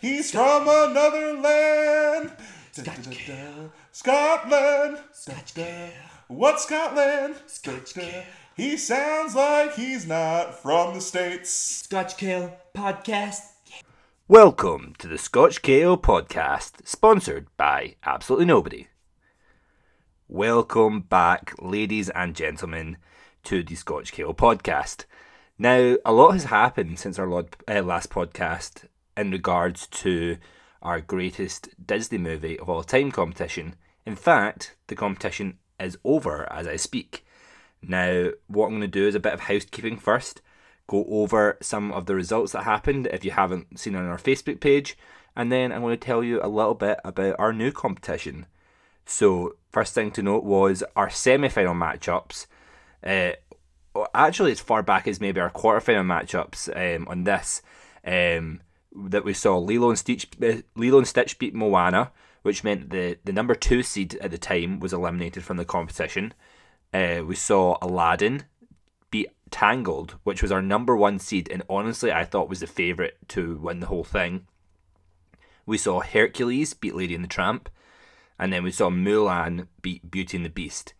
He's from another land. Scotland. What Scotland? He sounds like he's not from the States. Scotch Kale Podcast. Welcome to the Scotch KO podcast, sponsored by absolutely nobody. Welcome back, ladies and gentlemen, to the Scotch KO podcast. Now, a lot has happened since our uh, last podcast in regards to our greatest Disney movie of all time competition. In fact, the competition is over as I speak. Now, what I'm going to do is a bit of housekeeping first, go over some of the results that happened if you haven't seen it on our Facebook page, and then I'm going to tell you a little bit about our new competition. So, first thing to note was our semi final matchups. Uh, actually, as far back as maybe our quarter final matchups um, on this, um, that we saw Lilo and Stitch, uh, Lilo and Stitch beat Moana, which meant the, the number two seed at the time was eliminated from the competition. Uh, we saw Aladdin beat Tangled, which was our number one seed, and honestly, I thought was the favourite to win the whole thing. We saw Hercules beat Lady and the Tramp, and then we saw Mulan beat Beauty and the Beast.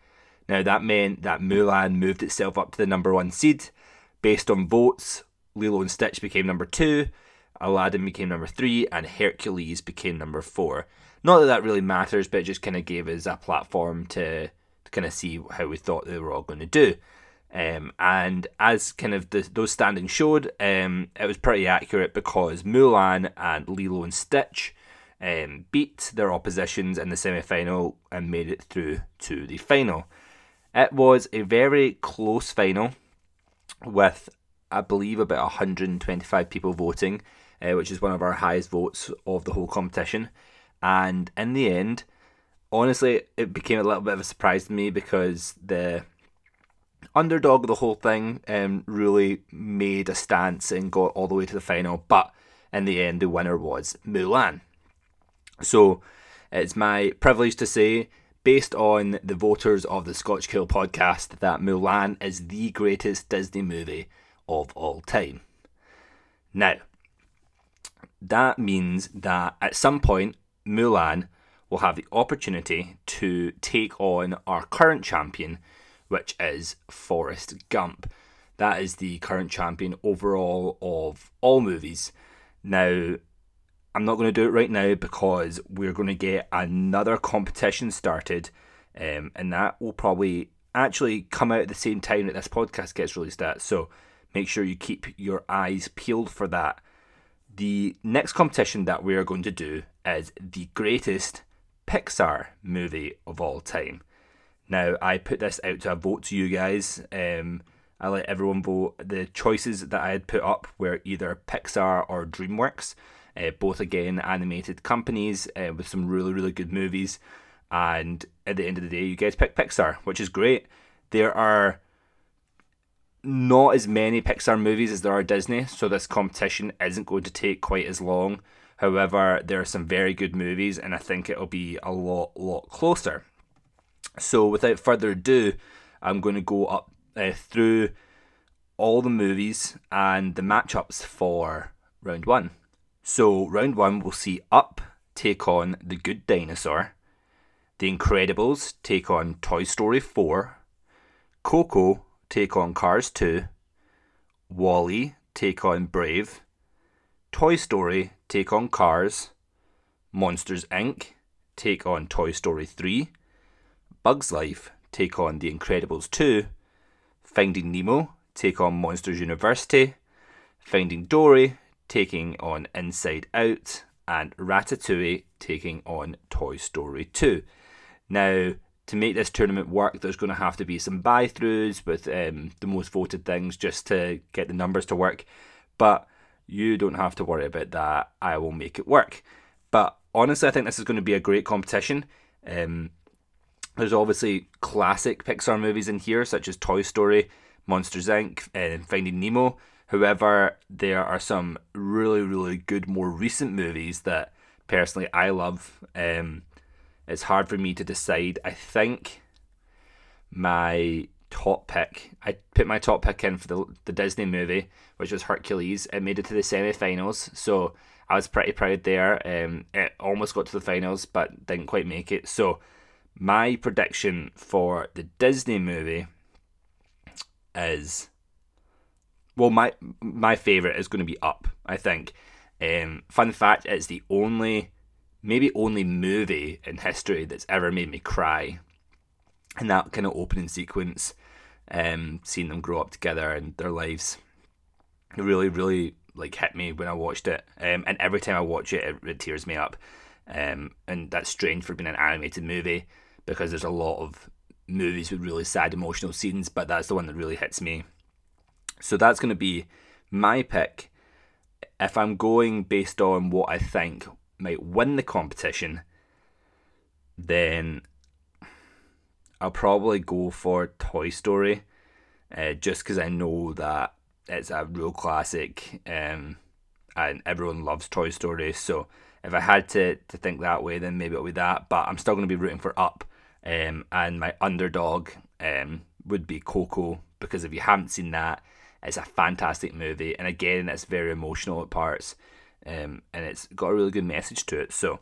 Now, that meant that Mulan moved itself up to the number one seed. Based on votes, Lilo and Stitch became number two, Aladdin became number three, and Hercules became number four. Not that that really matters, but it just kind of gave us a platform to, to kind of see how we thought they were all going to do. Um, and as kind of the, those standings showed, um, it was pretty accurate because Mulan and Lilo and Stitch um, beat their oppositions in the semi final and made it through to the final. It was a very close final with, I believe, about 125 people voting, uh, which is one of our highest votes of the whole competition. And in the end, honestly, it became a little bit of a surprise to me because the underdog of the whole thing um, really made a stance and got all the way to the final. But in the end, the winner was Mulan. So it's my privilege to say, based on the voters of the Scotch Kill podcast, that Mulan is the greatest Disney movie of all time. Now, that means that at some point, Mulan will have the opportunity to take on our current champion, which is Forrest Gump. That is the current champion overall of all movies. Now, I'm not going to do it right now because we're going to get another competition started, um, and that will probably actually come out at the same time that this podcast gets released at. So make sure you keep your eyes peeled for that. The next competition that we are going to do is the greatest Pixar movie of all time. Now, I put this out to a vote to you guys. Um, I let everyone vote. The choices that I had put up were either Pixar or DreamWorks, uh, both again animated companies uh, with some really, really good movies. And at the end of the day, you guys pick Pixar, which is great. There are not as many Pixar movies as there are Disney, so this competition isn't going to take quite as long. However, there are some very good movies, and I think it'll be a lot, lot closer. So, without further ado, I'm going to go up uh, through all the movies and the matchups for round one. So, round one, we'll see Up take on The Good Dinosaur, The Incredibles take on Toy Story 4, Coco take on Cars 2, WALL-E take on Brave, Toy Story take on Cars, Monsters Inc. take on Toy Story 3, Bugs Life take on The Incredibles 2, Finding Nemo take on Monsters University, Finding Dory taking on Inside Out, and Ratatouille taking on Toy Story 2. Now, to make this tournament work, there's going to have to be some buy throughs with um, the most voted things just to get the numbers to work. But you don't have to worry about that. I will make it work. But honestly, I think this is going to be a great competition. Um, there's obviously classic Pixar movies in here, such as Toy Story, Monsters Inc., and Finding Nemo. However, there are some really, really good, more recent movies that personally I love. Um, it's hard for me to decide. I think my top pick. I put my top pick in for the the Disney movie, which was Hercules. It made it to the semi-finals, so I was pretty proud there. Um, it almost got to the finals, but didn't quite make it. So my prediction for the Disney movie is well, my my favorite is going to be Up. I think. Um, fun fact: it's the only, maybe only movie in history that's ever made me cry. And that kind of opening sequence, um, seeing them grow up together and their lives, really, really like hit me when I watched it. Um, and every time I watch it, it, it tears me up. Um, and that's strange for being an animated movie because there's a lot of movies with really sad emotional scenes, but that's the one that really hits me. So that's going to be my pick. If I'm going based on what I think might win the competition, then I'll probably go for Toy Story, uh, just because I know that it's a real classic, um, and everyone loves Toy Story. So if I had to to think that way, then maybe it'll be that. But I'm still going to be rooting for Up, um, and my underdog um, would be Coco because if you haven't seen that, it's a fantastic movie, and again, it's very emotional at parts, um, and it's got a really good message to it. So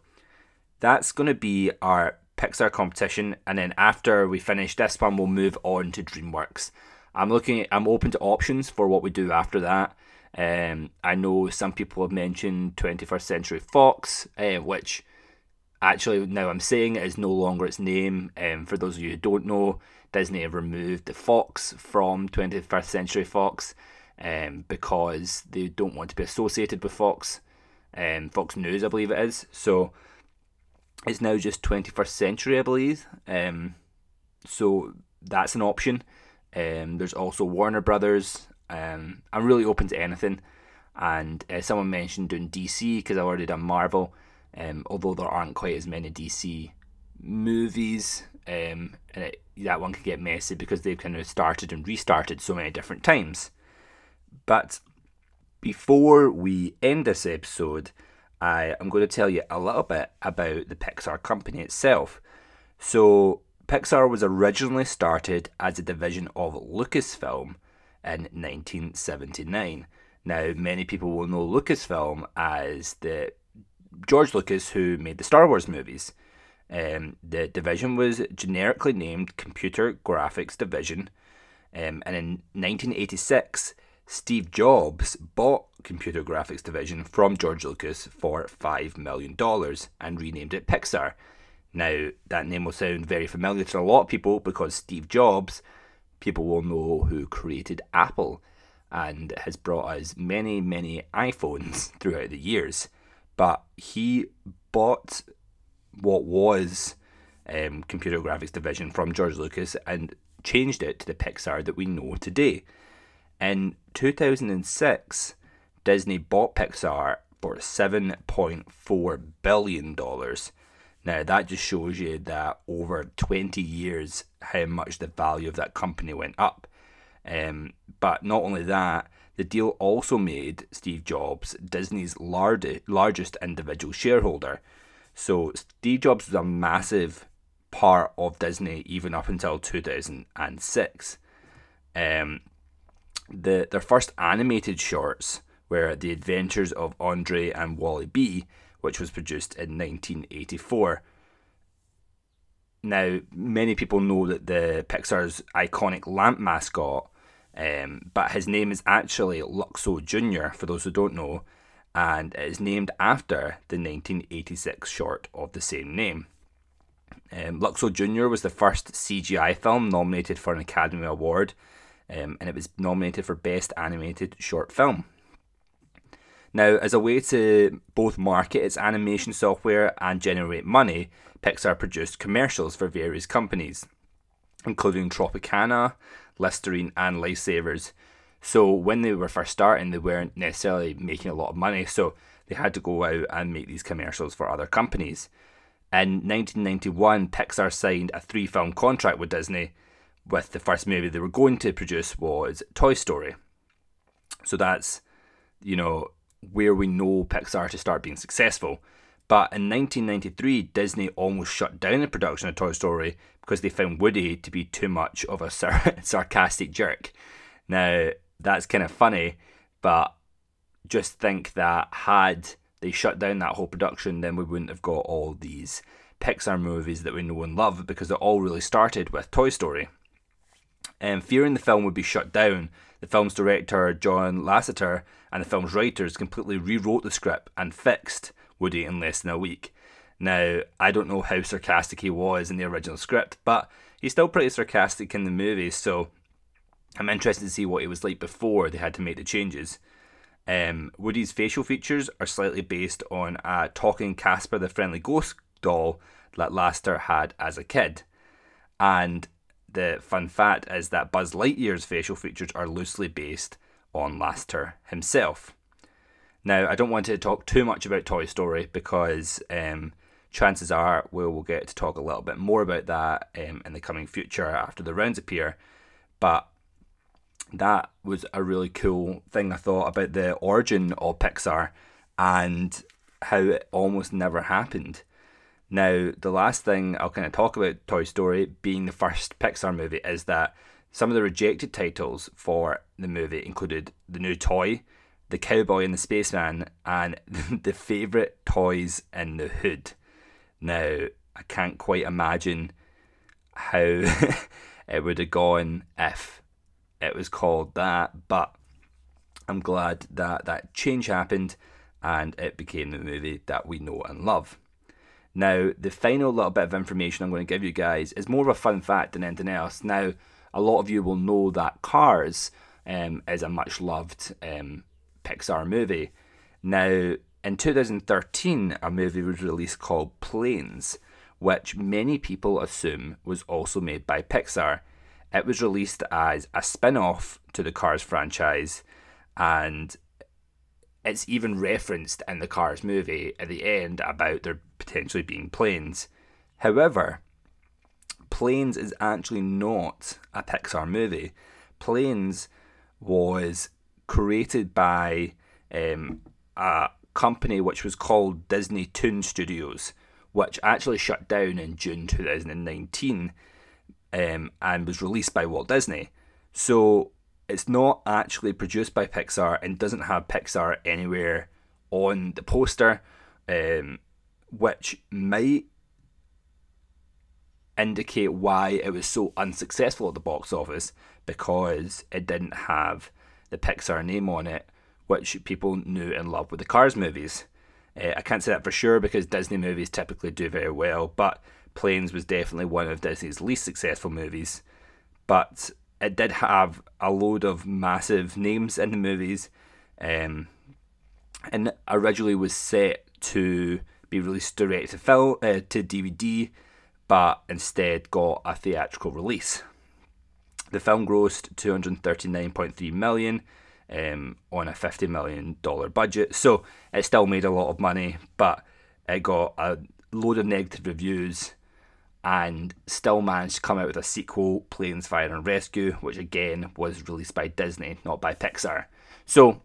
that's going to be our Pixar competition, and then after we finish this one, we'll move on to DreamWorks. I'm looking. At, I'm open to options for what we do after that. Um, I know some people have mentioned 21st Century Fox, uh, which actually now I'm saying is no longer its name. Um, for those of you who don't know, Disney have removed the Fox from 21st Century Fox um, because they don't want to be associated with Fox, um, Fox News, I believe it is. So it's now just 21st Century, I believe. Um, so that's an option. Um, there's also Warner Brothers. Um, I'm really open to anything. And uh, someone mentioned doing DC because I've already done Marvel. Um, although there aren't quite as many DC movies, um, and it, that one can get messy because they've kind of started and restarted so many different times. But before we end this episode, I am going to tell you a little bit about the Pixar company itself. So, Pixar was originally started as a division of Lucasfilm in 1979. Now, many people will know Lucasfilm as the George Lucas who made the Star Wars movies. Um, the division was generically named Computer Graphics Division, um, and in 1986, Steve Jobs bought Computer Graphics Division from George Lucas for $5 million and renamed it Pixar. Now, that name will sound very familiar to a lot of people because Steve Jobs, people will know who created Apple and has brought us many, many iPhones throughout the years. But he bought what was um, Computer Graphics Division from George Lucas and changed it to the Pixar that we know today. In 2006, Disney bought Pixar for $7.4 billion. Now, that just shows you that over 20 years, how much the value of that company went up. Um, but not only that, the deal also made Steve Jobs Disney's large, largest individual shareholder. So, Steve Jobs was a massive part of Disney even up until 2006. Um, the their first animated shorts were The Adventures of Andre and Wally B, which was produced in 1984. Now, many people know that the Pixar's iconic lamp mascot, um, but his name is actually Luxo Jr., for those who don't know, and it is named after the 1986 short of the same name. Um, Luxo Jr. was the first CGI film nominated for an Academy Award um, and it was nominated for Best Animated Short Film. Now, as a way to both market its animation software and generate money, Pixar produced commercials for various companies, including Tropicana, Listerine, and Lifesavers. So, when they were first starting, they weren't necessarily making a lot of money, so they had to go out and make these commercials for other companies. In 1991, Pixar signed a three film contract with Disney with the first movie they were going to produce was Toy Story. So that's, you know, where we know Pixar to start being successful. But in 1993, Disney almost shut down the production of Toy Story because they found Woody to be too much of a sar- sarcastic jerk. Now, that's kind of funny, but just think that had they shut down that whole production, then we wouldn't have got all these Pixar movies that we know and love because it all really started with Toy Story. And um, fearing the film would be shut down, the film's director, John Lasseter, and the film's writers completely rewrote the script and fixed Woody in less than a week. Now, I don't know how sarcastic he was in the original script, but he's still pretty sarcastic in the movie, so I'm interested to see what he was like before they had to make the changes. Um, Woody's facial features are slightly based on a talking Casper the Friendly Ghost doll that Lasseter had as a kid. And the fun fact is that Buzz Lightyear's facial features are loosely based on Lasseter himself. Now, I don't want to talk too much about Toy Story because um, chances are we will get to talk a little bit more about that um, in the coming future after the rounds appear. But that was a really cool thing I thought about the origin of Pixar and how it almost never happened. Now, the last thing I'll kind of talk about Toy Story being the first Pixar movie is that some of the rejected titles for the movie included The New Toy, The Cowboy and the Spaceman, and The Favourite Toys in the Hood. Now, I can't quite imagine how it would have gone if it was called that, but I'm glad that that change happened and it became the movie that we know and love. Now, the final little bit of information I'm going to give you guys is more of a fun fact than anything else. Now, a lot of you will know that Cars um, is a much loved um, Pixar movie. Now, in 2013, a movie was released called Planes, which many people assume was also made by Pixar. It was released as a spin off to the Cars franchise, and it's even referenced in the Cars movie at the end about there potentially being planes. However, Planes is actually not a Pixar movie. Planes was created by um, a company which was called Disney Toon Studios, which actually shut down in June 2019 um, and was released by Walt Disney. So it's not actually produced by Pixar and doesn't have Pixar anywhere on the poster, um, which might indicate why it was so unsuccessful at the box office because it didn't have the Pixar name on it, which people knew and loved with the Cars movies. Uh, I can't say that for sure because Disney movies typically do very well, but Planes was definitely one of Disney's least successful movies, but it did have a load of massive names in the movies, um, and originally was set to be released direct to film uh, to DVD, but instead got a theatrical release. The film grossed 239.3 million um, on a 50 million dollar budget, so it still made a lot of money, but it got a load of negative reviews and still managed to come out with a sequel, Planes, Fire and Rescue, which again was released by Disney, not by Pixar. So,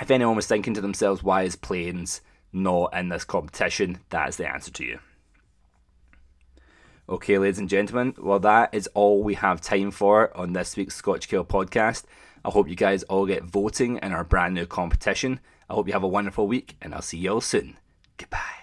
if anyone was thinking to themselves, why is Planes not in this competition, that is the answer to you. Okay, ladies and gentlemen, well, that is all we have time for on this week's Scotch Kale podcast. I hope you guys all get voting in our brand new competition. I hope you have a wonderful week, and I'll see you all soon. Goodbye.